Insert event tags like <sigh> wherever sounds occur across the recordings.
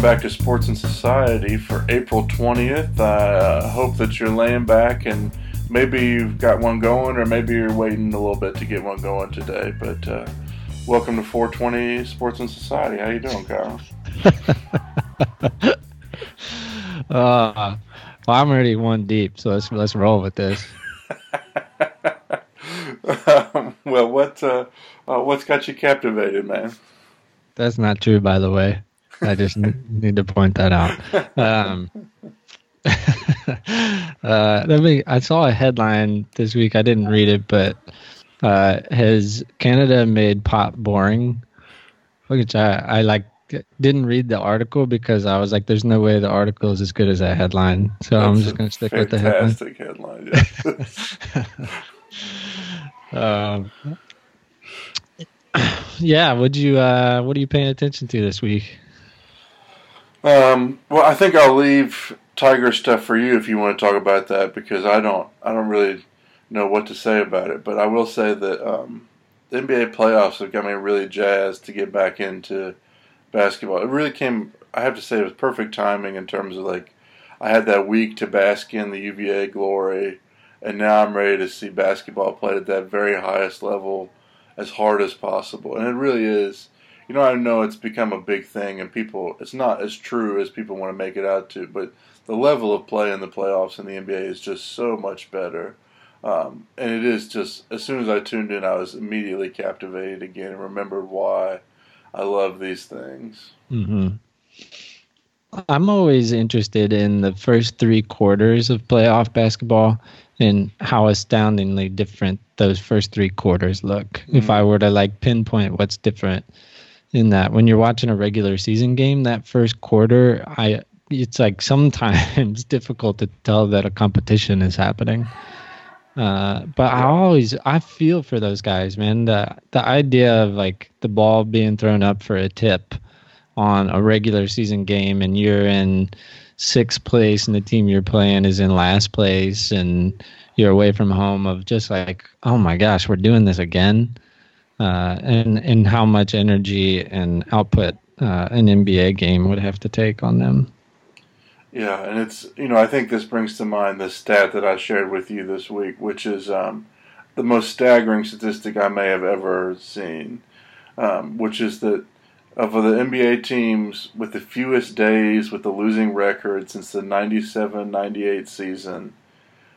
welcome back to Sports and Society for April 20th. I uh, hope that you're laying back and maybe you've got one going, or maybe you're waiting a little bit to get one going today. But uh, welcome to 420 Sports and Society. How you doing, Kyle? <laughs> uh, well, I'm already one deep, so let's let's roll with this. <laughs> um, well, what uh, uh, what's got you captivated, man? That's not true, by the way. I just need to point that out. Um, <laughs> uh, let me. I saw a headline this week. I didn't read it, but uh, has Canada made pop boring? Which I, I like. Didn't read the article because I was like, "There's no way the article is as good as that headline." So That's I'm just going to stick with the headline. Fantastic headline. Yeah. <laughs> um, yeah. Would you? Uh, what are you paying attention to this week? Um, well, I think I'll leave Tiger stuff for you if you want to talk about that because I don't. I don't really know what to say about it. But I will say that um, the NBA playoffs have got me really jazzed to get back into basketball. It really came. I have to say it was perfect timing in terms of like I had that week to bask in the UVA glory, and now I'm ready to see basketball played at that very highest level as hard as possible. And it really is. You know, I know it's become a big thing, and people, it's not as true as people want to make it out to, but the level of play in the playoffs in the NBA is just so much better. Um, and it is just, as soon as I tuned in, I was immediately captivated again and remembered why I love these things. Mm-hmm. I'm always interested in the first three quarters of playoff basketball and how astoundingly different those first three quarters look. Mm-hmm. If I were to like pinpoint what's different in that, when you're watching a regular season game, that first quarter, I it's like sometimes <laughs> difficult to tell that a competition is happening. Uh, but I always I feel for those guys, man. The the idea of like the ball being thrown up for a tip on a regular season game and you're in sixth place and the team you're playing is in last place and you're away from home of just like oh my gosh we're doing this again uh, and and how much energy and output uh, an NBA game would have to take on them. Yeah, and it's you know I think this brings to mind the stat that I shared with you this week, which is um, the most staggering statistic I may have ever seen, um, which is that of the NBA teams with the fewest days with the losing record since the 97-98 season.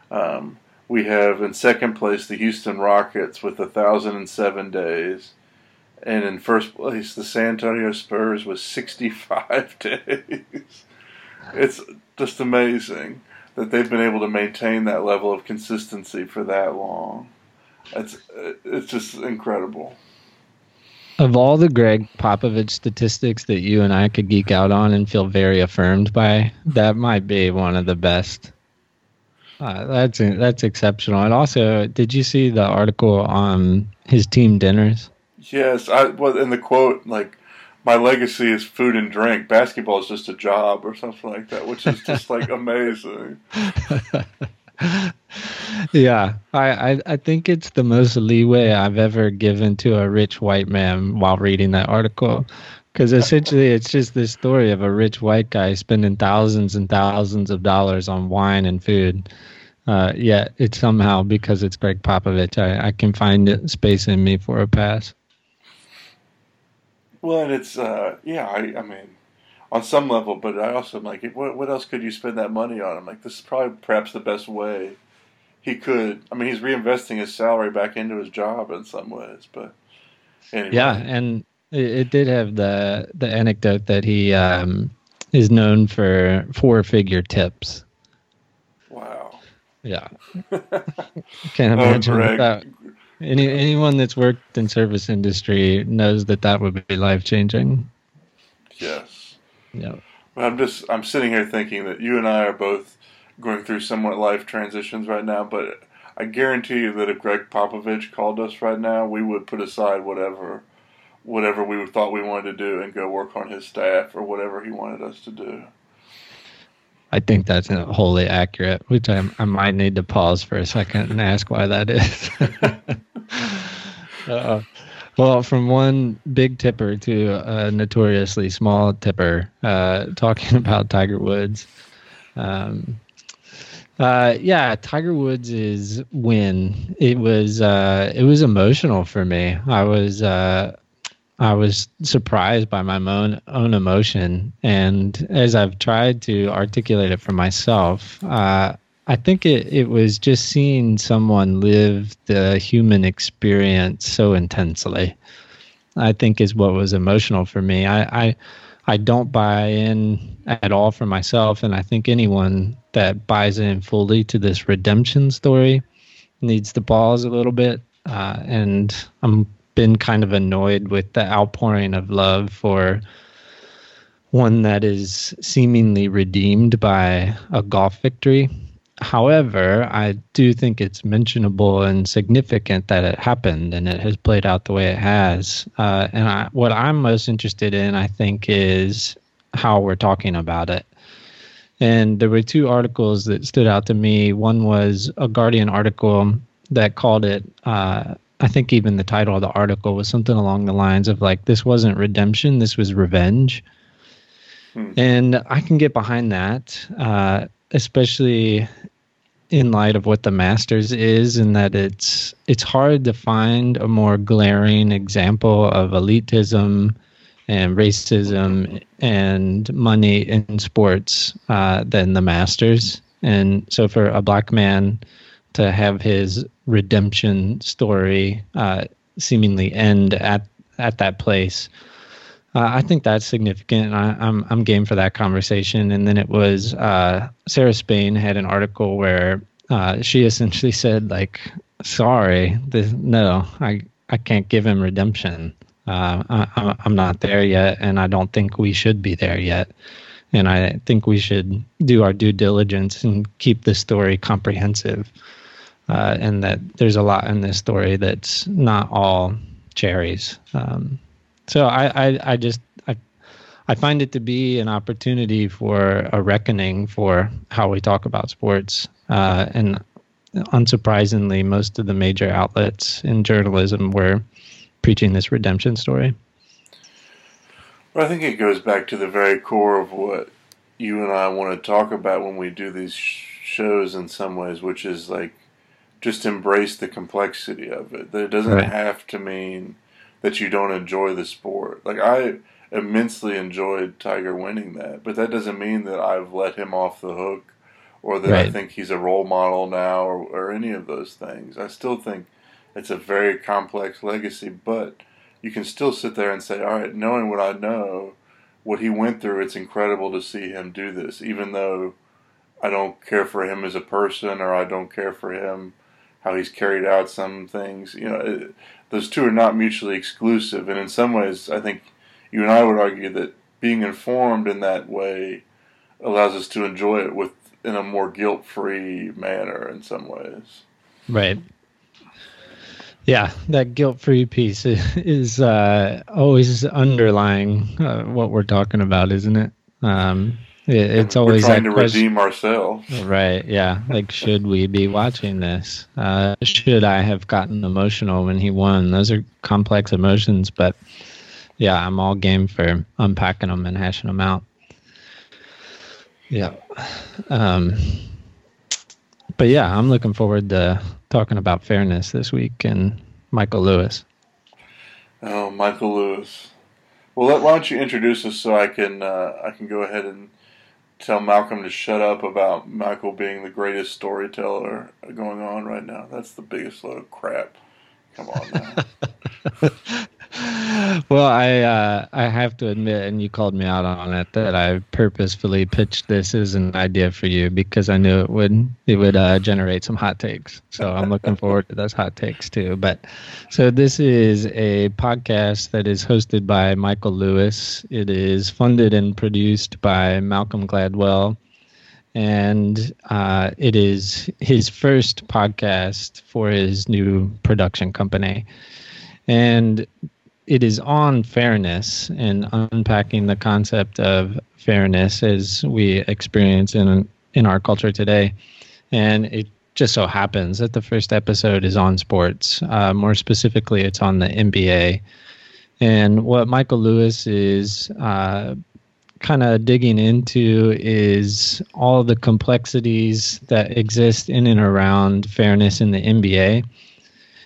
Um, we have in second place the Houston Rockets with 1,007 days. And in first place, the San Antonio Spurs with 65 <laughs> days. It's just amazing that they've been able to maintain that level of consistency for that long. It's, it's just incredible. Of all the Gregg Popovich statistics that you and I could geek out on and feel very affirmed by, that might be one of the best. Uh, that's that's exceptional. And also, did you see the article on his team dinners? Yes, I well, in the quote like, "My legacy is food and drink. Basketball is just a job," or something like that, which is just like <laughs> amazing. yeah, I, I, I think it's the most leeway I've ever given to a rich white man while reading that article. Because essentially, it's just this story of a rich white guy spending thousands and thousands of dollars on wine and food. Uh, yet it's somehow because it's Gregg Popovich, I, I can find space in me for a pass. Well, and it's uh, yeah, I, I mean, on some level, but I also am like, what, what else could you spend that money on? I'm like, this is probably perhaps the best way he could. I mean, he's reinvesting his salary back into his job in some ways, but anyway. yeah, and it, it did have the the anecdote that he um, is known for four figure tips. Wow. Yeah. Can't oh, imagine oh, that. Any anyone that's worked in service industry knows that that would be life changing. Yes. Yeah. I'm just I'm sitting here thinking that you and I are both going through somewhat life transitions right now, but I guarantee you that if Gregg Popovich called us right now, we would put aside whatever whatever we thought we wanted to do and go work on his staff or whatever he wanted us to do. I think that's wholly accurate, which I, I might need to pause for a second and ask why that is. <laughs> uh, well, from one big tipper to a notoriously small tipper, uh, talking <laughs> about Tiger Woods. Um, uh, yeah, Tiger Woods' win. It was uh, it was emotional for me. I was uh, I was surprised by my own own emotion, and as I've tried to articulate it for myself, uh, I think it, it was just seeing someone live the human experience so intensely. I think is what was emotional for me. I, I I don't buy in at all for myself, and I think anyone that buys in fully to this redemption story needs to pause a little bit. Uh, and I'm been kind of annoyed with the outpouring of love for one that is seemingly redeemed by a golf victory. However, I do think it's mentionable and significant that it happened and it has played out the way it has. Uh, and I, what I'm most interested in, I think, is how we're talking about it. And there were two articles that stood out to me. One was a Guardian article that called it, uh, I think even the title of the article was something along the lines of like, this wasn't redemption, this was revenge. Hmm. And I can get behind that, uh, especially in light of what the Masters is, and that it's it's hard to find a more glaring example of elitism and racism and money in sports uh, than the Masters. And so, for a black man to have his redemption story uh, seemingly end at at that place, uh, I think that's significant. I, am I'm, I'm game for that conversation. And then it was uh, Sarah Spain had an article where uh, she essentially said like, "Sorry, this, no, I I can't give him redemption." Uh, I, I'm not there yet, and I don't think we should be there yet. And I think we should do our due diligence and keep the story comprehensive. Uh, and that there's a lot in this story that's not all cherries. Um, so I, I, I just I, I find it to be an opportunity for a reckoning for how we talk about sports. Uh, and unsurprisingly, most of the major outlets in journalism were preaching this redemption story. Well, I think it goes back to the very core of what you and I want to talk about when we do these shows in some ways, which is like just embrace the complexity of it. That it doesn't right. have to mean that you don't enjoy the sport. Like I immensely enjoyed Tiger winning that, but that doesn't mean that I've let him off the hook or that right. I think he's a role model now or, or any of those things. I still think it's a very complex legacy, but you can still sit there and say, all right, knowing what I know, what he went through, it's incredible to see him do this, even though I don't care for him as a person or I don't care for him how he's carried out some things. You know, it, those two are not mutually exclusive, and in some ways, I think you and I would argue that being informed in that way allows us to enjoy it with in a more guilt-free manner in some ways. Right. Yeah, that guilt-free piece is uh, always underlying uh, what we're talking about, isn't it? Um, it it's always we're trying to question, redeem ourselves, right? Yeah, like should we be watching this? Uh, should I have gotten emotional when he won? Those are complex emotions, but yeah, I'm all game for unpacking them and hashing them out. Yeah. Um, but yeah, I'm looking forward to talking about fairness this week and Michael Lewis. Oh, Michael Lewis. Well, why don't you introduce us so I can uh, I can go ahead and tell Malcolm to shut up about Michael being the greatest storyteller going on right now. That's the biggest load of crap. Come on now. <laughs> <laughs> well, I uh, I have to admit, and you called me out on it, that I purposefully pitched this as an idea for you because I knew it would it would uh, generate some hot takes. So I'm looking forward to those hot takes too. But so this is a podcast that is hosted by Michael Lewis. It is funded and produced by Malcolm Gladwell. And uh, it is his first podcast for his new production company. And it is on fairness and unpacking the concept of fairness as we experience in in our culture today, and it just so happens that the first episode is on sports. Uh, more specifically, it's on the NBA. And what Michael Lewis is uh, kind of digging into is all the complexities that exist in and around fairness in the NBA.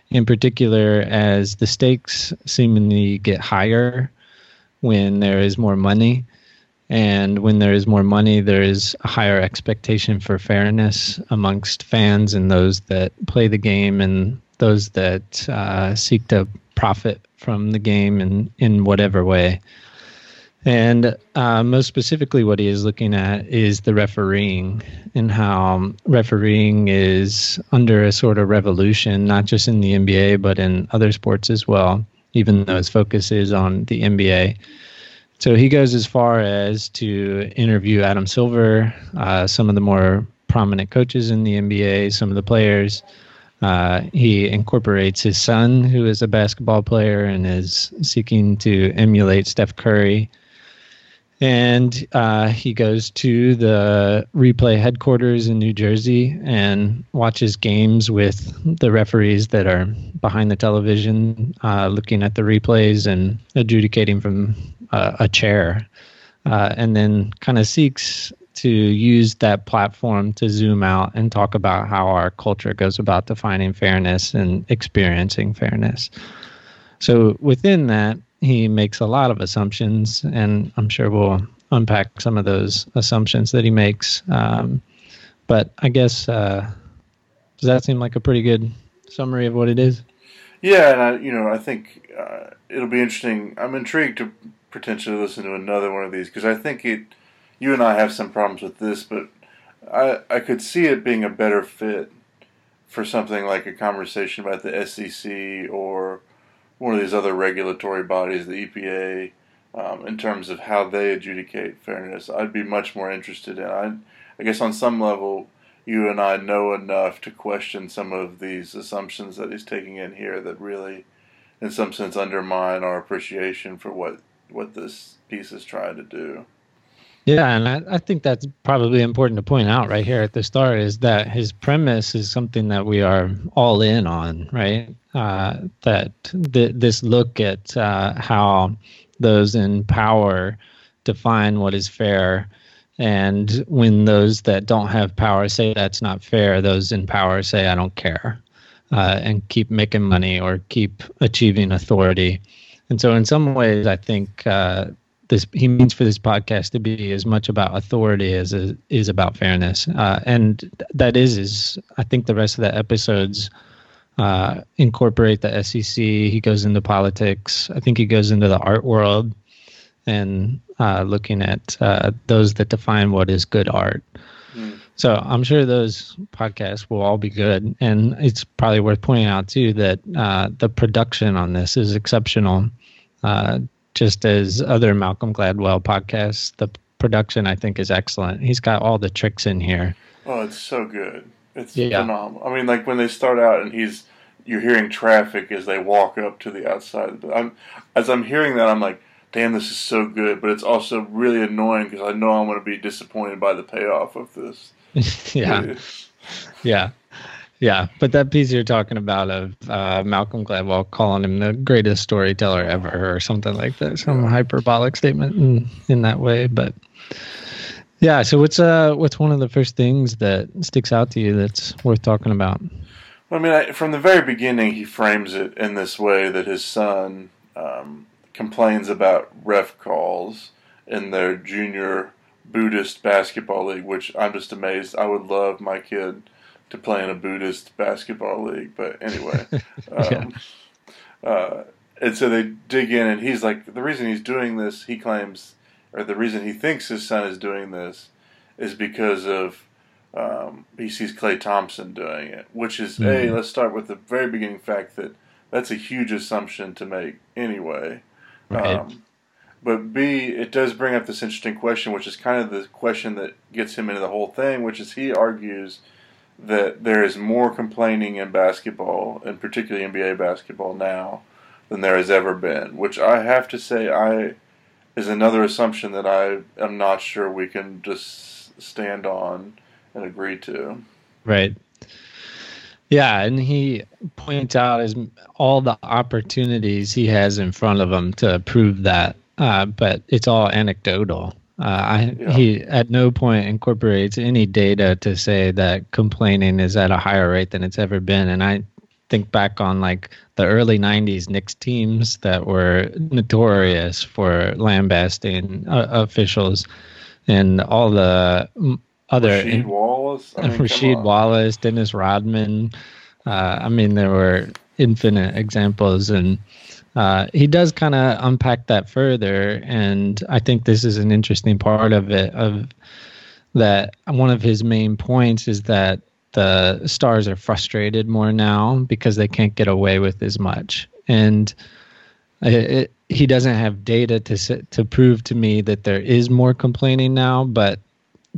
In particular, as the stakes seemingly get higher when there is more money. And when there is more money, there is a higher expectation for fairness amongst fans and those that play the game and those that uh, seek to profit from the game in, in whatever way. And uh, most specifically, what he is looking at is the refereeing and how refereeing is under a sort of revolution, not just in the NBA, but in other sports as well, even though his focus is on the NBA. So he goes as far as to interview Adam Silver, uh, some of the more prominent coaches in the NBA, some of the players. Uh, he incorporates his son, who is a basketball player and is seeking to emulate Steph Curry. And uh, he goes to the replay headquarters in New Jersey and watches games with the referees that are behind the television, uh, looking at the replays and adjudicating from uh, a chair. Uh, and then kind of seeks to use that platform to zoom out and talk about how our culture goes about defining fairness and experiencing fairness. So within that, he makes a lot of assumptions, and I'm sure we'll unpack some of those assumptions that he makes. Um, but I guess uh, does that seem like a pretty good summary of what it is? Yeah, and I, you know, I think uh, it'll be interesting. I'm intrigued to potentially listen to another one of these because I think it. You and I have some problems with this, but I I could see it being a better fit for something like a conversation about the SEC or one of these other regulatory bodies, the EPA, um, in terms of how they adjudicate fairness. I'd be much more interested in. I, I guess on some level, you and I know enough to question some of these assumptions that he's taking in here that really, in some sense, undermine our appreciation for what what this piece is trying to do. Yeah, and I, I think that's probably important to point out right here at the start is that his premise is something that we are all in on, right? Uh, that th- this look at uh, how those in power define what is fair. And when those that don't have power say that's not fair, those in power say, I don't care, uh, and keep making money or keep achieving authority. And so, in some ways, I think uh, this he means for this podcast to be as much about authority as it is about fairness. Uh, and that is is I think the rest of the episodes uh, incorporate the SEC. He goes into politics. I think he goes into the art world and uh, looking at uh, those that define what is good art. Mm. So I'm sure those podcasts will all be good, and it's probably worth pointing out too that uh, the production on this is exceptional. Just as other Malcolm Gladwell podcasts, the production I think is excellent. He's got all the tricks in here. Oh, it's so good. It's yeah. phenomenal. I mean, like when they start out and he's you're hearing traffic as they walk up to the outside. I'm as I'm hearing that, I'm like, damn, this is so good. But it's also really annoying because I know I'm going to be disappointed by the payoff of this. <laughs> yeah, <laughs> yeah. Yeah, but that piece you're talking about of uh, Malcolm Gladwell calling him the greatest storyteller ever, or something like that, some hyperbolic statement in, in that way. But yeah, so what's uh what's one of the first things that sticks out to you that's worth talking about? I mean, I, from the very beginning, he frames it in this way that his son um, complains about ref calls in their junior Buddhist basketball league, which I'm just amazed. I would love my kid to play in a Buddhist basketball league. But anyway, <laughs> um, uh, and so they dig in, and he's like, the reason he's doing this, he claims, or the reason he thinks his son is doing this, is because of um, he sees Klay Thompson doing it, which is mm-hmm. a. Let's start with the very beginning fact that that's a huge assumption to make anyway. Right. Um, but B, it does bring up this interesting question, which is kind of the question that gets him into the whole thing, which is he argues that there is more complaining in basketball, and particularly NBA basketball now, than there has ever been. Which I have to say, I is another assumption that I am not sure we can just stand on and agree to. Right. Yeah, and he points out as all the opportunities he has in front of him to prove that, uh, but it's all anecdotal. Uh, I, yeah. He at no point incorporates any data to say that complaining is at a higher rate than it's ever been. And I think back on like the early '90s Knicks teams that were notorious for lambasting uh, officials, and all the other Rasheed Wallace, I <laughs> mean, Rasheed Wallace, Dennis Rodman. Uh, I mean, there were infinite examples, and uh, he does kind of unpack that further, and I think this is an interesting part of it. Of that, one of his main points is that the stars are frustrated more now because they can't get away with as much, and it, it, he doesn't have data to to prove to me that there is more complaining now, but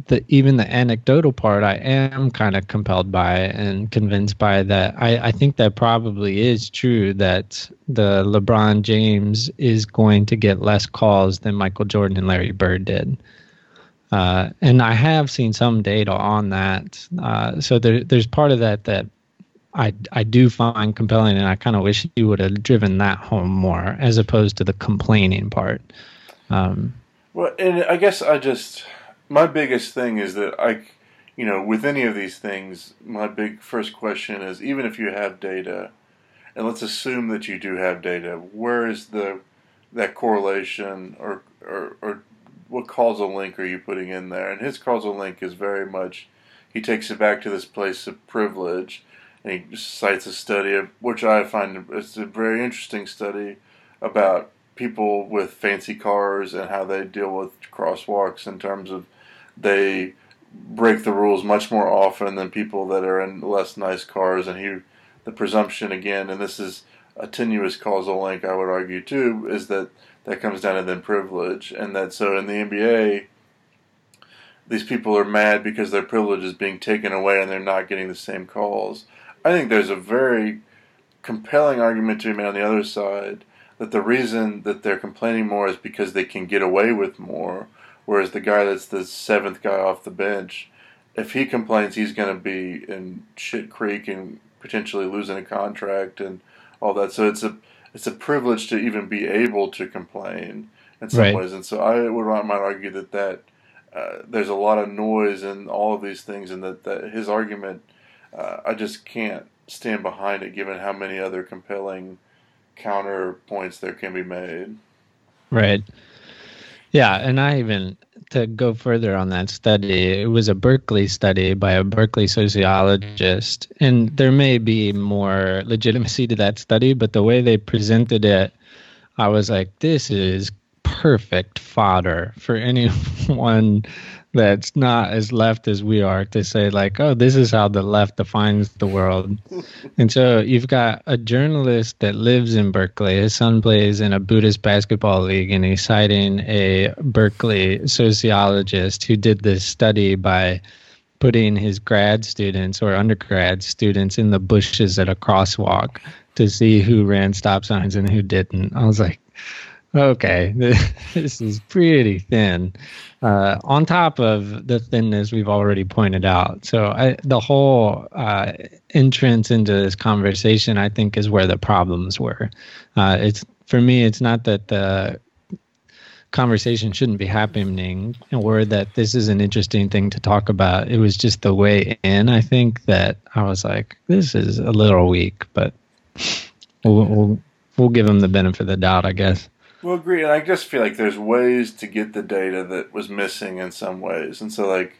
the even the anecdotal part I am kind of compelled by and convinced by that I, I think that probably is true that the LeBron James is going to get less calls than Michael Jordan and Larry Bird did. Uh, and I have seen some data on that. Uh, so there, there's part of that that I I do find compelling, and I kind of wish you would have driven that home more as opposed to the complaining part. Um, well, and I guess I just my biggest thing is that I, you know, with any of these things, my big first question is even if you have data, and let's assume that you do have data, where is the that correlation or or, or what causal link are you putting in there? And his causal link is very much he takes it back to this place of privilege, and he cites a study of which I find it's a very interesting study about people with fancy cars and how they deal with crosswalks in terms of they break the rules much more often than people that are in less nice cars. And he, the presumption again, and this is a tenuous causal link, I would argue too, is that that comes down to then privilege, and that so in the NBA, these people are mad because their privilege is being taken away and they're not getting the same calls. I think there's a very compelling argument to be made on the other side that the reason that they're complaining more is because they can get away with more Whereas the guy that's the seventh guy off the bench, if he complains, he's going to be in shit creek and potentially losing a contract and all that. So it's a it's a privilege to even be able to complain in some right. ways. And so I would I might argue that that uh, there's a lot of noise in all of these things, and that, that his argument uh, I just can't stand behind it, given how many other compelling counterpoints there can be made. Right. Yeah, and I even to go further on that study, it was a Berkeley study by a Berkeley sociologist, and there may be more legitimacy to that study, but the way they presented it, I was like, this is perfect fodder for <laughs> anyone that's not as left as we are to say like oh this is how the left defines the world. <laughs> And so you've got a journalist that lives in berkeley. His son plays in a buddhist basketball league and he's citing a berkeley sociologist who did this study by putting his grad students or undergrad students in the bushes at a crosswalk to see who ran stop signs and who didn't. I was like Okay, <laughs> this is pretty thin. Uh, on top of the thinness we've already pointed out, so I, the whole uh, entrance into this conversation, I think, is where the problems were. Uh, it's for me, it's not that the conversation shouldn't be happening or that this is an interesting thing to talk about. It was just the way in. I think that I was like, this is a little weak, but we'll we'll, we'll give them the benefit of the doubt, I guess. Well, agree, and I just feel like there's ways to get the data that was missing in some ways, and so like,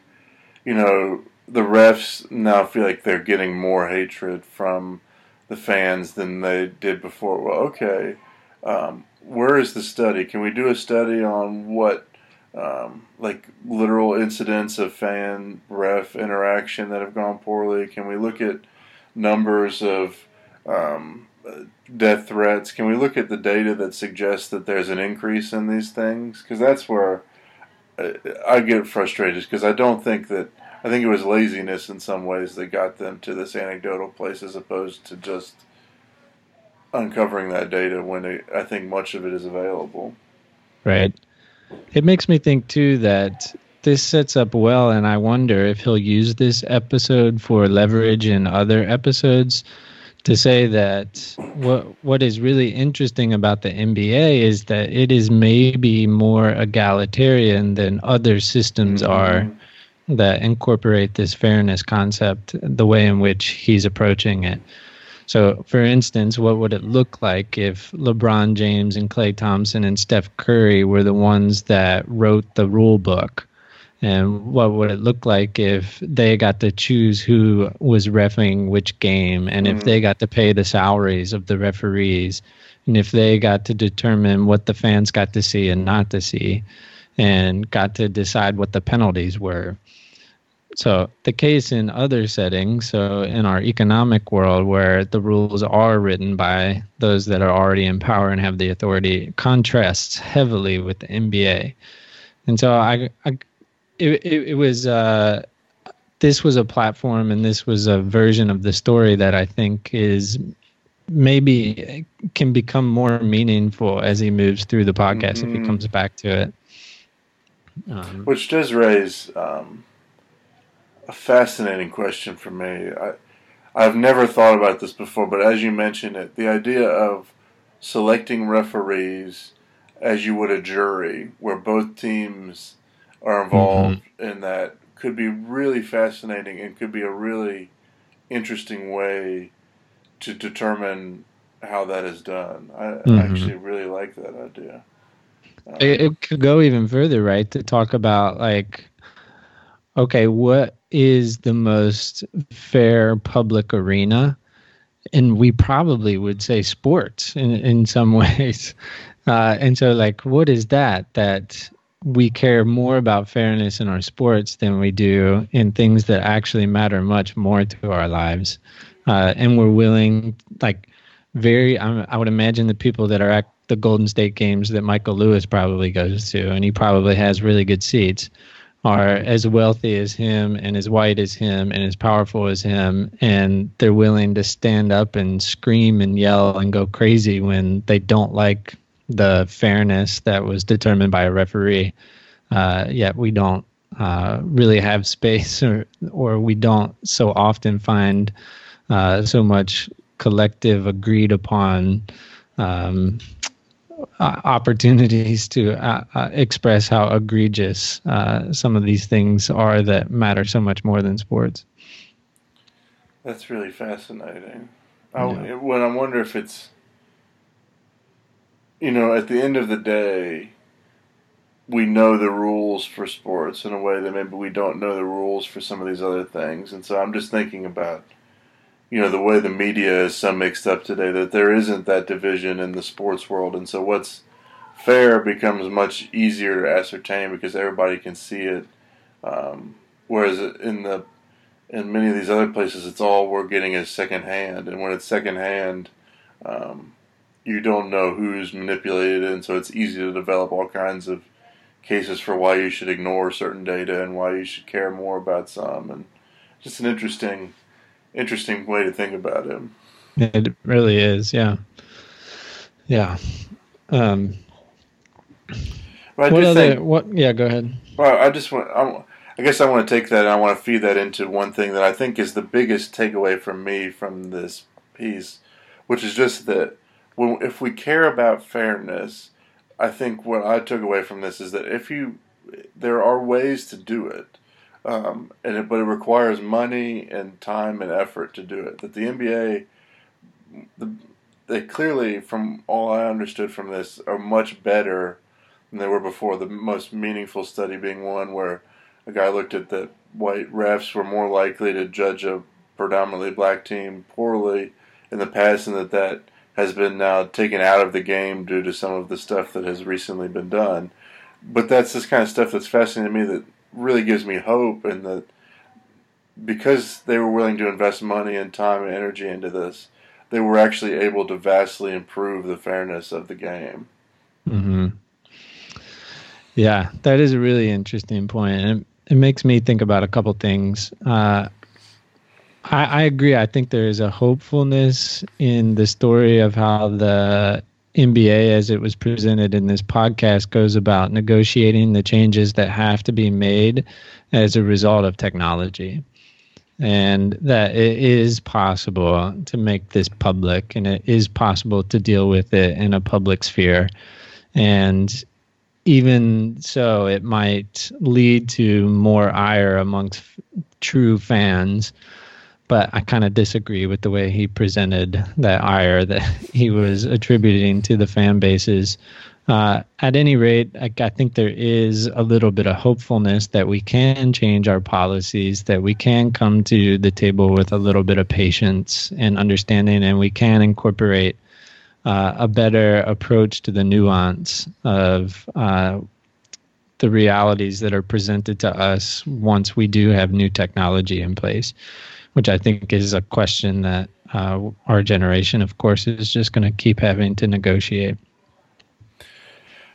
you know, the refs now feel like they're getting more hatred from the fans than they did before. Well, okay, um, where is the study? Can we do a study on what, um, like literal incidents of fan ref interaction that have gone poorly? Can we look at numbers of um, death threats, can we look at the data that suggests that there's an increase in these things? Because that's where I get frustrated because I don't think that I think it was laziness in some ways that got them to this anecdotal place as opposed to just uncovering that data when it, I think much of it is available. Right. It makes me think too that this sets up well, and I wonder if he'll use this episode for leverage in other episodes to say that what what is really interesting about the NBA is that it is maybe more egalitarian than other systems mm-hmm. are that incorporate this fairness concept the way in which he's approaching it. So, for instance, what would it look like if LeBron James and Klay Thompson and Steph Curry were the ones that wrote the rule book? And what would it look like if they got to choose who was refing which game, and mm-hmm. if they got to pay the salaries of the referees, and if they got to determine what the fans got to see and not to see, and got to decide what the penalties were? So the case in other settings, so in our economic world where the rules are written by those that are already in power and have the authority, contrasts heavily with the NBA. And so I, I it, it, it was uh, this was a platform and this was a version of the story that I think is maybe can become more meaningful as he moves through the podcast mm-hmm. if he mm-hmm. comes back to it. Um, Which does raise um, a fascinating question for me. I, I've never thought about this before, but as you mentioned it, the idea of selecting referees as you would a jury, where both teams are involved mm-hmm. in that, could be really fascinating and could be a really interesting way to determine how that is done. I, mm-hmm. actually really like that idea. Um, it, it could go even further, right? To talk about like, okay, what is the most fair public arena and we probably would say sports in in some <laughs> ways uh, and so like what is that that we care more about fairness in our sports than we do in things that actually matter much more to our lives. Uh, and we're willing like very I, I would imagine the people that are at the golden state games that michael lewis probably goes to and he probably has really good seats are as wealthy as him and as white as him and as powerful as him. And they're willing to stand up and scream and yell and go crazy when they don't like the fairness that was determined by a referee uh, yet we don't uh, really have space <laughs> or or we don't so often find uh, so much collective agreed upon um, uh, opportunities to uh, uh, express how egregious uh, some of these things are that matter so much more than sports. That's really fascinating. I, yeah. When I wonder if it's, you know, at the end of the day, we know the rules for sports in a way that maybe we don't know the rules for some of these other things. And so I'm just thinking about you know the way the media is so mixed up today that there isn't that division in the sports world, and so what's fair becomes much easier to ascertain because everybody can see it. Um, whereas in the in many of these other places, it's all we're getting is secondhand, and when it's secondhand, um, you don't know who's manipulated, and so it's easy to develop all kinds of cases for why you should ignore certain data and why you should care more about some, and just an interesting interesting way to think about it It really is, yeah, yeah. Um, what other? Think, what? Yeah, go ahead. Well, I just want. I, I guess I want to take that and I want to feed that into one thing that I think is the biggest takeaway from me from this piece, which is just that when if we care about fairness, I think what I took away from this is that if you there are ways to do it um, and it, but it requires money and time and effort to do it. That the NBA, the, they clearly, from all I understood from this, are much better than they were before. The most meaningful study being one where a guy looked at that white refs were more likely to judge a predominantly black team poorly in the past, and that that has been now taken out of the game due to some of the stuff that has recently been done. But that's this kind of stuff that's fascinating to me that really gives me hope and that because they were willing to invest money and time and energy into this, they were actually able to vastly improve the fairness of the game. Mm-hmm. Yeah, that is a really interesting point, and it, it makes me think about a couple things. Uh, I, I agree. I think there is a hopefulness in the story of how the NBA, as it was presented in this podcast, goes about negotiating the changes that have to be made as a result of technology. And that it is possible to make this public and it is possible to deal with it in a public sphere. And even so, it might lead to more ire amongst true fans but I kind of disagree with the way he presented that ire that he was attributing to the fan bases. Uh, at any rate, I, I, think there is a little bit of hopefulness that we can change our policies, that we can come to the table with a little bit of patience and understanding, and we can incorporate uh, a better approach to the nuance of uh, the realities that are presented to us once we do have new technology in place which I think is a question that uh, our generation, of course, is just going to keep having to negotiate.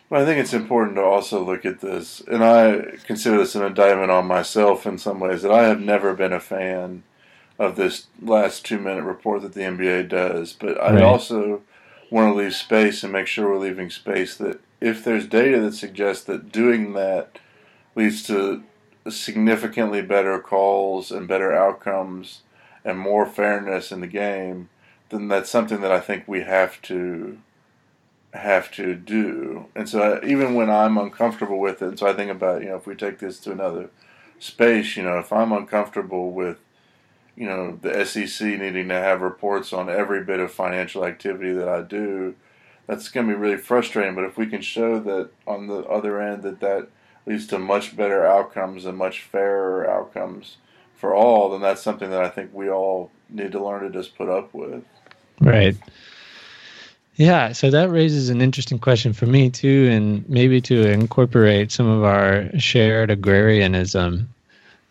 Well, I think it's important to also look at this, and I consider this an indictment on myself in some ways that I have never been a fan of this last two minute report that the NBA does, but I right. also want to leave space and make sure we're leaving space that if there's data that suggests that doing that leads to significantly better calls and better outcomes and more fairness in the game, then that's something that I think we have to have to do. And so I, even when I'm uncomfortable with it, and so I think about you know if we take this to another space, you know if I'm uncomfortable with you know the SEC needing to have reports on every bit of financial activity that I do, that's going to be really frustrating. But if we can show that on the other end that that leads to much better outcomes and much fairer outcomes for all, then that's something that I think we all need to learn to just put up with. Right. Yeah, so that raises an interesting question for me too, and maybe to incorporate some of our shared agrarianism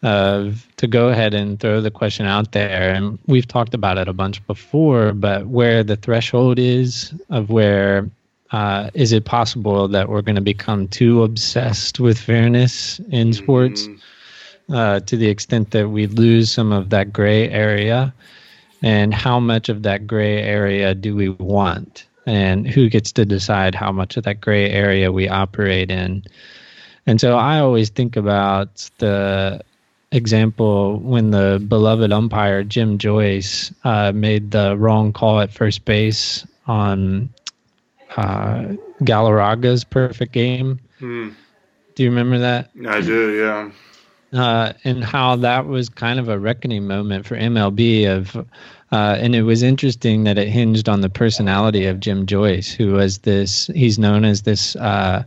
of to go ahead and throw the question out there. And we've talked about it a bunch before, but where the threshold is of where uh, is it possible that we're going to become too obsessed with fairness in mm-hmm. sports uh, to the extent that we lose some of that gray area? And how much of that gray area do we want? And who gets to decide how much of that gray area we operate in? And so I always think about the example when the beloved umpire Jim Joyce uh, made the wrong call at first base on uh, Galarraga's perfect game. Hmm. Do you remember that? I do, yeah. Uh, and how that was kind of a reckoning moment for MLB of uh, and it was interesting that it hinged on the personality of Jim Joyce, who was this. He's known as this uh,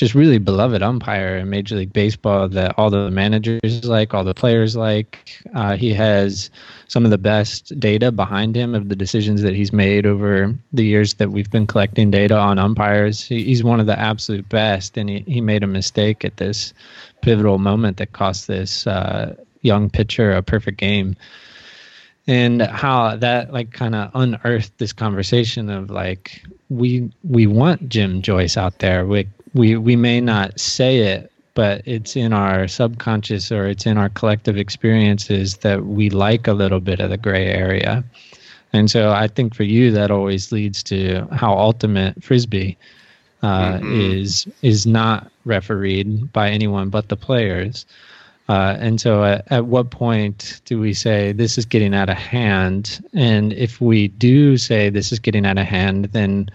just really beloved umpire in Major League Baseball that all the managers like, all the players like. Uh, he has some of the best data behind him of the decisions that he's made over the years that we've been collecting data on umpires. He, he's one of the absolute best, and he, he made a mistake at this pivotal moment that cost this uh, young pitcher a perfect game and how that like kind of unearthed this conversation of like we we want Jim Joyce out there. We we we may not say it but it's in our subconscious or it's in our collective experiences that we like a little bit of the gray area. And so i think for you that always leads to how ultimate frisbee uh, mm-hmm. is is not refereed by anyone but the players. Uh, and so at, at what point do we say this is getting out of hand? And if we do say this is getting out of hand then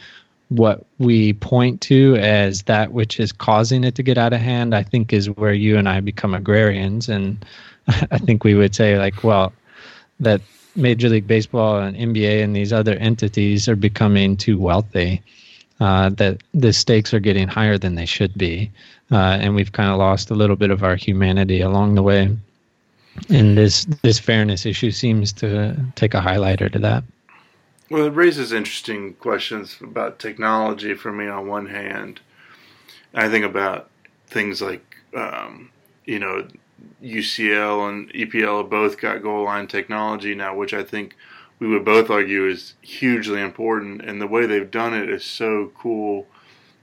what we point to as that which is causing it to get out of hand, I think is where you and I become agrarians. And <laughs> I think we would say, like, well, that Major League Baseball and NBA and these other entities are becoming too wealthy, uh, that the stakes are getting higher than they should be. Uh, and we've kind of lost a little bit of our humanity along the way. And this, this fairness issue seems to take a highlighter to that. Well, it raises interesting questions about technology for me on one hand. I think about things like, um, you know, UCL and EPL have both got goal line technology now, which I think we would both argue is hugely important. And the way they've done it is so cool,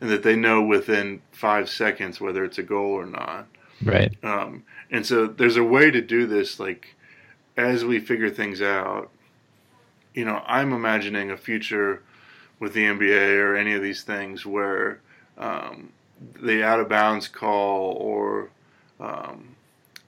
and that they know within five seconds whether it's a goal or not. Right. Um, and so there's a way to do this, like as we figure things out you know, I'm imagining a future with the NBA or any of these things where um, the out of bounds call or um,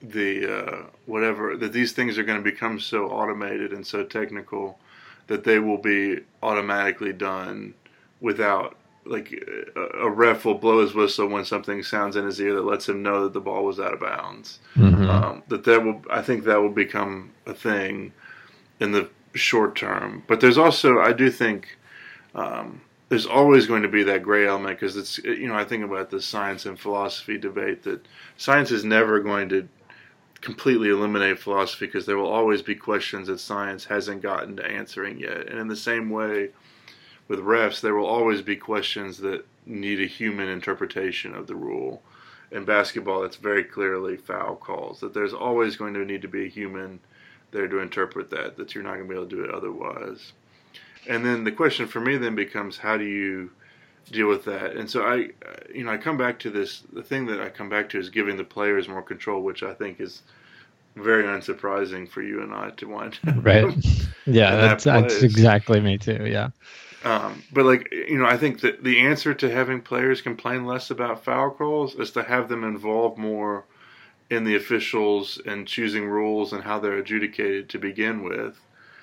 the uh, whatever that these things are going to become so automated and so technical that they will be automatically done without like a, ref will blow his whistle when something sounds in his ear that lets him know that the ball was out of bounds. Mm-hmm. Um, that that will I think that will become a thing in the short term. But there's also I do think um, there's always going to be that gray element because it's you know I think about the science and philosophy debate that science is never going to completely eliminate philosophy because there will always be questions that science hasn't gotten to answering yet. And in the same way with refs, there will always be questions that need a human interpretation of the rule. In basketball, it's very clearly foul calls. That there's always going to need to be a human there to interpret that. That you're not going to be able to do it otherwise. And then the question for me then becomes, how do you deal with that? And so I, you know, I come back to this. The thing that I come back to is giving the players more control, which I think is very unsurprising for you and I to want. right. <laughs> Yeah, that's that that's exactly me too. Yeah. Um, but like you know, I think that the answer to having players complain less about foul calls is to have them involve more in the officials and choosing rules and how they're adjudicated to begin with.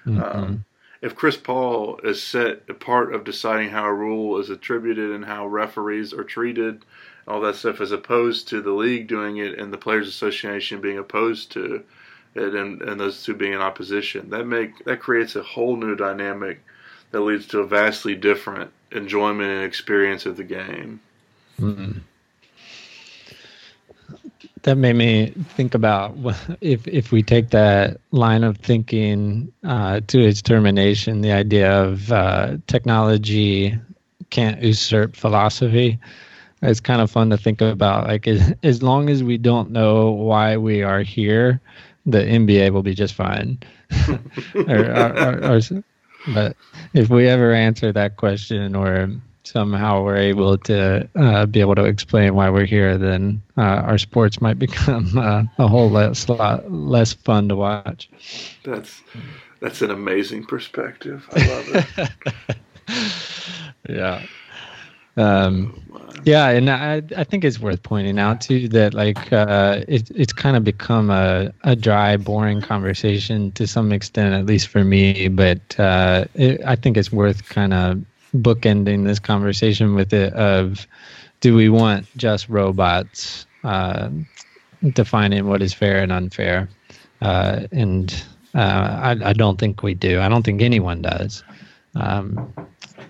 Mm-hmm. Um, if Chris Paul is set a part of deciding how a rule is attributed and how referees are treated, all that stuff, as opposed to the league doing it and the Players Association being opposed to it and, and those two being in opposition, that make that creates a whole new dynamic that leads to a vastly different enjoyment and experience of the game. Mm-hmm. That made me think about <laughs> if if we take that line of thinking uh, to its termination, the idea of uh, technology can't usurp philosophy. It's kind of fun to think about. Like as, as long as we don't know why we are here, the NBA will be just fine. <laughs> or, or, or, but if we ever answer that question or somehow we're able to uh, be able to explain why we're here, then uh, our sports might <laughs> become uh, a whole less lot less fun to watch. That's that's an amazing perspective. I love it. <laughs> yeah. Um, yeah, and I I think it's worth pointing out too that like uh, it, it's kind of become a, a dry, boring conversation to some extent, at least for me. But uh, it, I think it's worth kind of bookending this conversation with it of do we want just robots uh, defining what is fair and unfair? Uh, and uh, I, I don't think we do. I don't think anyone does. Um,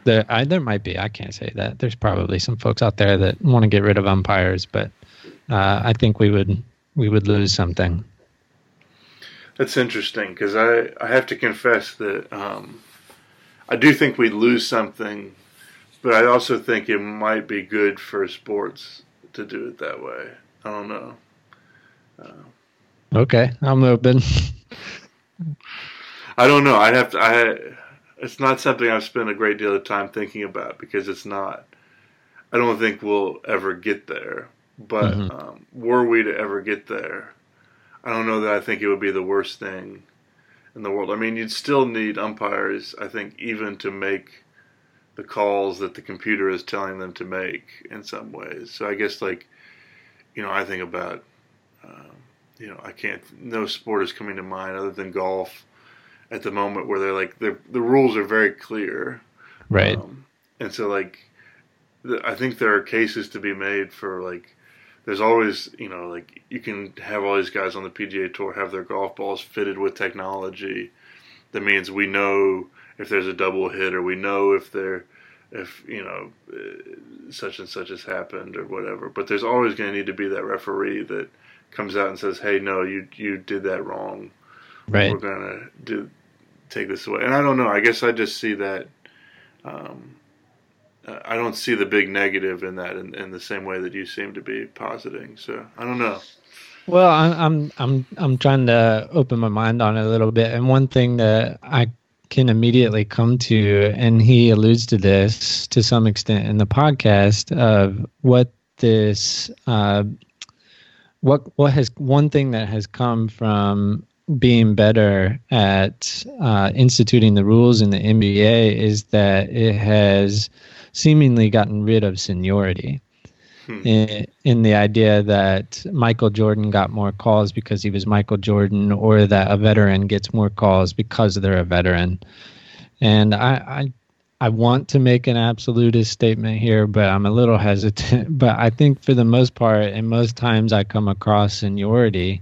there, I, there might be. I can't say that. There's probably some folks out there that want to get rid of umpires, but uh, I think we would we would lose something. That's interesting because I, I have to confess that um, I do think we'd lose something, but I also think it might be good for sports to do it that way. I don't know. Uh, okay, I'm open. I don't know. I'd have to. I it's not something I've spent a great deal of time thinking about because it's not. I don't think we'll ever get there. But mm-hmm. um, were we to ever get there, I don't know that I think it would be the worst thing in the world. I mean, you'd still need umpires, I think, even to make the calls that the computer is telling them to make in some ways. So I guess, like, you know, I think about, um, you know, I can't, no sport is coming to mind other than golf at the moment where they're like the the rules are very clear, right? Um, and so like, I think there are cases to be made for like. There's always, you know, like you can have all these guys on the PGA Tour have their golf balls fitted with technology. That means we know if there's a double hit, or we know if they're, if you know, uh, such and such has happened or whatever. But there's always going to need to be that referee that comes out and says, "Hey, no, you you did that wrong. Right. We're gonna do take this away. And I don't know. I guess I just see that. Um, I don't see the big negative in that in, in, the same way that you seem to be positing. So I don't know. Well, I'm I'm I'm trying to open my mind on it a little bit, and one thing that I can immediately come to, and he alludes to this to some extent in the podcast of what this uh, what what has one thing that has come from being better at uh, instituting the rules in the NBA is that it has seemingly gotten rid of seniority. Hmm. In, in, the idea that Michael Jordan got more calls because he was Michael Jordan, or that a veteran gets more calls because they're a veteran. And I, I I want to make an absolutist statement here, but I'm a little hesitant. <laughs> But I think for the most part, and most times I come across seniority,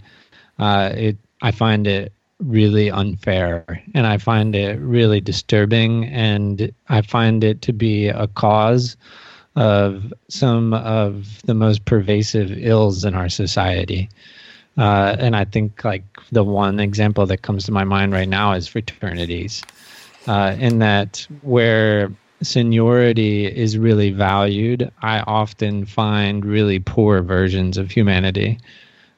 uh, it I find it really unfair, and I find it really disturbing, and I find it to be a cause of some of the most pervasive ills in our society. Uh, and I think like the one example that comes to my mind right now is fraternities uh, in that where seniority is really valued, I often find really poor versions of humanity.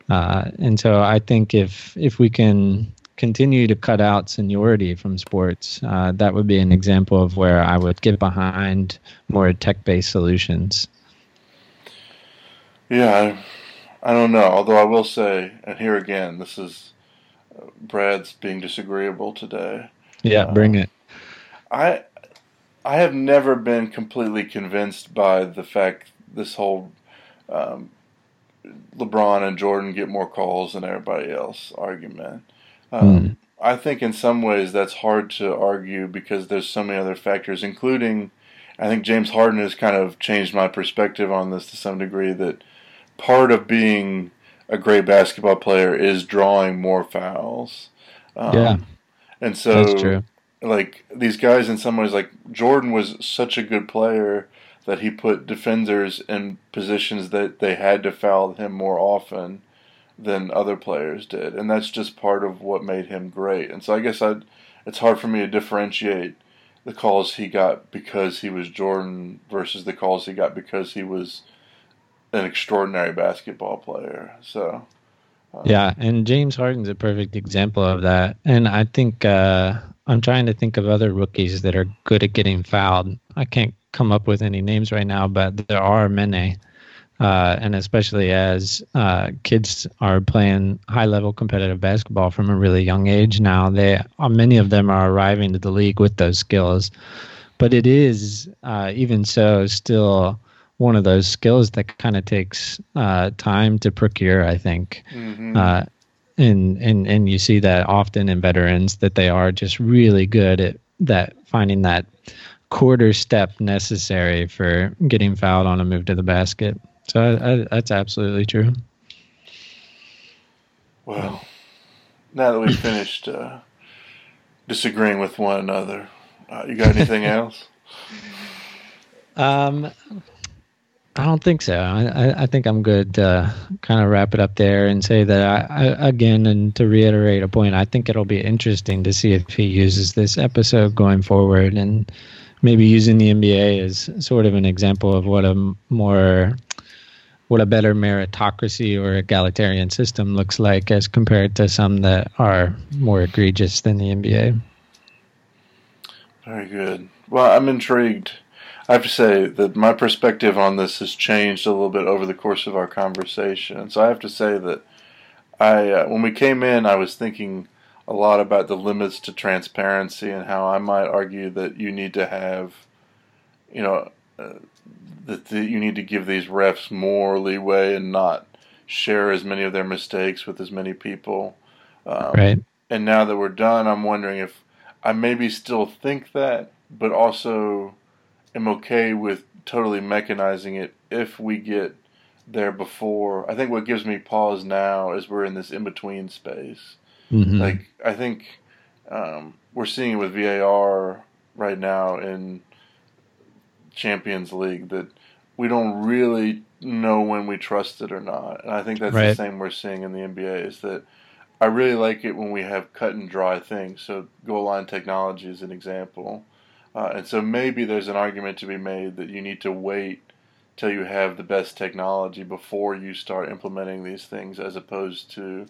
Uh, and so I think if if we can continue to cut out seniority from sports, uh, that would be an example of where I would get behind more tech-based solutions. Yeah, I, I don't know. Although I will say, and here again, this is uh, Brad's being disagreeable today. Yeah, bring it. I I have never been completely convinced by the fact this whole um, LeBron and Jordan get more calls than everybody else argument. Um, mm. I think in some ways that's hard to argue because there's so many other factors, including I think James Harden has kind of changed my perspective on this to some degree. That part of being a great basketball player is drawing more fouls. Um, yeah, and so like these guys in some ways like Jordan was such a good player that he put defenders in positions that they had to foul him more often than other players did and that's just part of what made him great and so I guess I it's hard for me to differentiate the calls he got because he was Jordan versus the calls he got because he was an extraordinary basketball player so uh, yeah and James Harden's a perfect example of that and I think uh I'm trying to think of other rookies that are good at getting fouled. I can't come up with any names right now, but there are many. Uh, and especially as uh, kids are playing high level competitive basketball from a really young age now, they uh, many of them are arriving to the league with those skills. But it is uh, even so still one of those skills that kind of takes uh, time to procure. I think. Mm-hmm. Uh, and and and you see that often in veterans that they are just really good at that finding that quarter step necessary for getting fouled on a move to the basket. So I, I, that's absolutely true. Well, now that we've finished uh, disagreeing with one another, uh, you got anything <laughs> else? Um, I don't think so. I, I think I'm good to kind of wrap it up there and say that I, I, again, and to reiterate a point, I think it'll be interesting to see if he uses this episode going forward and maybe using the NBA as sort of an example of what a more, what a better meritocracy or egalitarian system looks like as compared to some that are more egregious than the NBA. Very good. Well, I'm intrigued I have to say that my perspective on this has changed a little bit over the course of our conversation. So I have to say that I, uh, when we came in, I was thinking a lot about the limits to transparency and how I might argue that you need to have, you know, uh, that the, you need to give these refs more leeway and not share as many of their mistakes with as many people. Um, right. And now that we're done, I'm wondering if I maybe still think that, but also am okay with totally mechanizing it if we get there before. I think what gives me pause now is we're in this in between space. Mm-hmm. Like I think um, we're seeing it with VAR right now in Champions League that we don't really know when we trust it or not. And I think that's right. the same we're seeing in the NBA is that I really like it when we have cut and dry things. So goal line technology is an example. Uh, and so maybe there's an argument to be made that you need to wait till you have the best technology before you start implementing these things as opposed to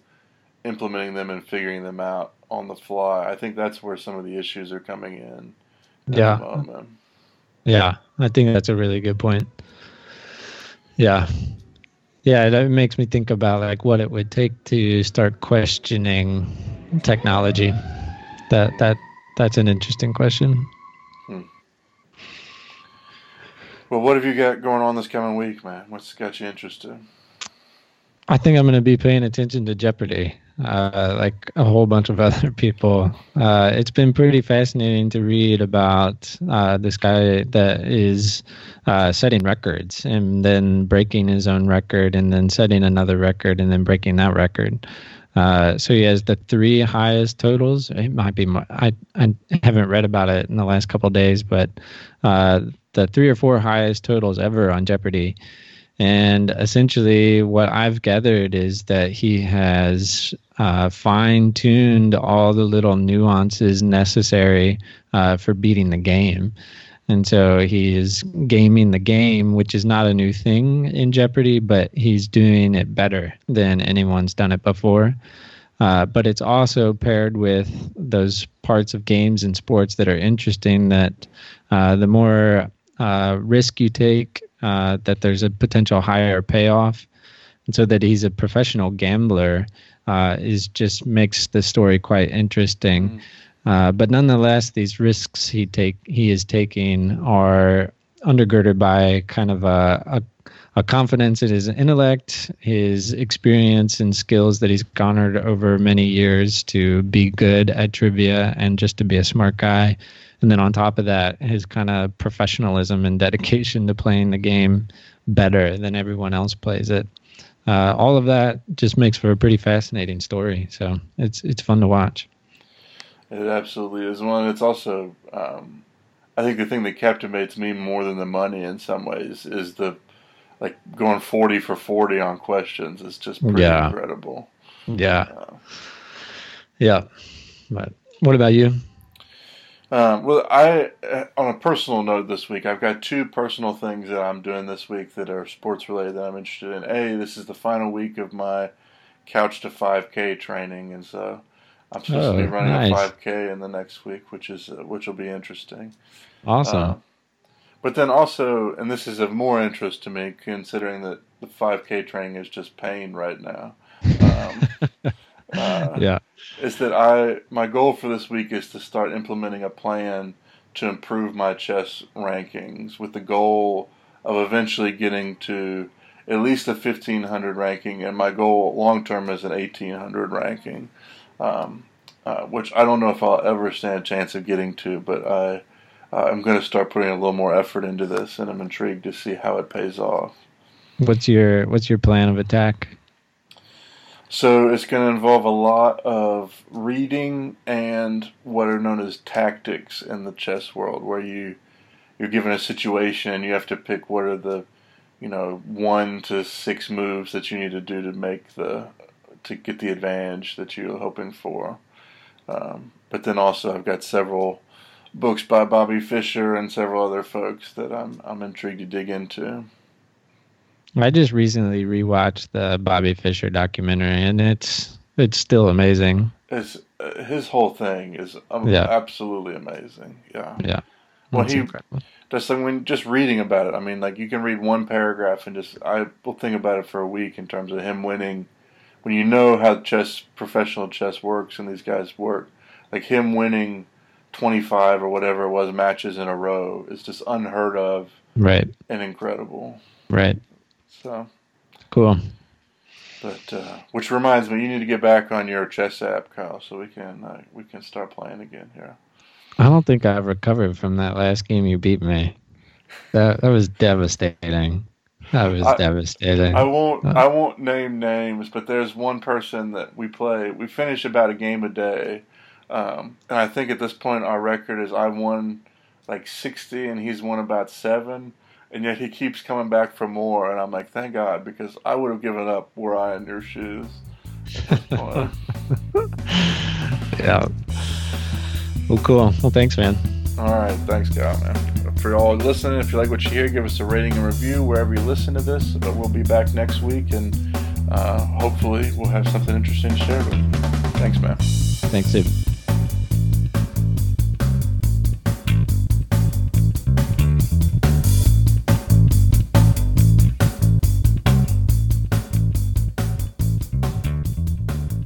implementing them and figuring them out on the fly. I think that's where some of the issues are coming in. Yeah. Yeah, I think that's a really good point. Yeah. Yeah, that makes me think about like what it would take to start questioning technology. That that that's an interesting question. Hmm. Well, what have you got going on this coming week, man? What's got you interested? I think I'm going to be paying attention to Jeopardy, uh, like a whole bunch of <laughs> other people. Uh, it's been pretty fascinating to read about uh, this guy that is uh, setting records and then breaking his own record and then setting another record and then breaking that record. Uh, so he has the three highest totals. It might be more. I I haven't read about it in the last couple days, but uh, the three or four highest totals ever on Jeopardy. And essentially, what I've gathered is that he has uh, fine tuned all the little nuances necessary uh, for beating the game. And so he is gaming the game, which is not a new thing in Jeopardy, but he's doing it better than anyone's done it before. Uh, but it's also paired with those parts of games and sports that are interesting that uh, the more uh, risk you take, uh, that there's a potential higher payoff. And so that he's a professional gambler uh, is just makes the story quite interesting. Mm. Uh, but nonetheless, these risks he take he is taking are undergirded by kind of a, a, a confidence in his intellect, his experience and skills that he's garnered over many years to be good at trivia and just to be a smart guy. And then on top of that, his kind of professionalism and dedication to playing the game better than everyone else plays it. Uh, all of that just makes for a pretty fascinating story. So it's it's fun to watch. It absolutely is one. It's also, um, I think, the thing that captivates me more than the money in some ways is the like going forty for forty on questions. It's just pretty yeah. incredible. Yeah. Uh, yeah. But what about you? Um, well, I on a personal note this week, I've got two personal things that I'm doing this week that are sports related that I'm interested in. A, this is the final week of my couch to 5K training, and so I'm supposed oh, to be oh, running nice. a 5K in the next week, which is uh, which will be interesting. Awesome. Uh, but then also, and this is of more interest to me, considering that the 5K training is just pain right now. Um, <laughs> uh, yeah, is that I my goal for this week is to start implementing a plan to improve my chess rankings with the goal of eventually getting to at least a 1500 ranking, and my goal long term is an 1800 ranking um, uh, which I don't know if I'll ever stand a chance of getting to, but I uh, I'm going to start putting a little more effort into this, and I'm intrigued to see how it pays off. What's your What's your plan of attack? So it's going to involve a lot of reading and what are known as tactics in the chess world, where you you're given a situation and you have to pick what are the you know one to six moves that you need to do to make the to get the advantage that you're hoping for. Um, but then also, I've got several books by Bobby Fischer and several other folks that I'm I'm intrigued to dig into. I just recently rewatched the Bobby Fischer documentary, and it's it's still amazing. It's, uh, his whole thing is um, yeah. absolutely amazing. Yeah. Yeah. Well, he incredible. like when just reading about it. I mean, like you can read one paragraph and just I will think about it for a week in terms of him winning when you know how chess, professional chess works, and these guys work, like him winning 25 or whatever it was matches in a row is just unheard of. Right. And incredible. Right. So. Cool. But uh, which reminds me, you need to get back on your chess app, Kyle, so we can uh, we can start playing again here. I don't think I've recovered from that last game you beat me. That that was devastating. That was I, devastating. I won't. I won't name names, but there's one person that we play. We finish about a game a day, um, and I think at this point our record is I won like sixty, and he's won about seven, and yet he keeps coming back for more. And I'm like, thank God, because I would have given up were I in your shoes. <laughs> yeah. Well, cool. Well, thanks, man. All right. Thanks, God, man for all listening. If you like what you hear, give us a rating and review wherever you listen to this. But we'll be back next week, and uh, hopefully we'll have something interesting to share with you. Thanks, man. Thanks, Steve.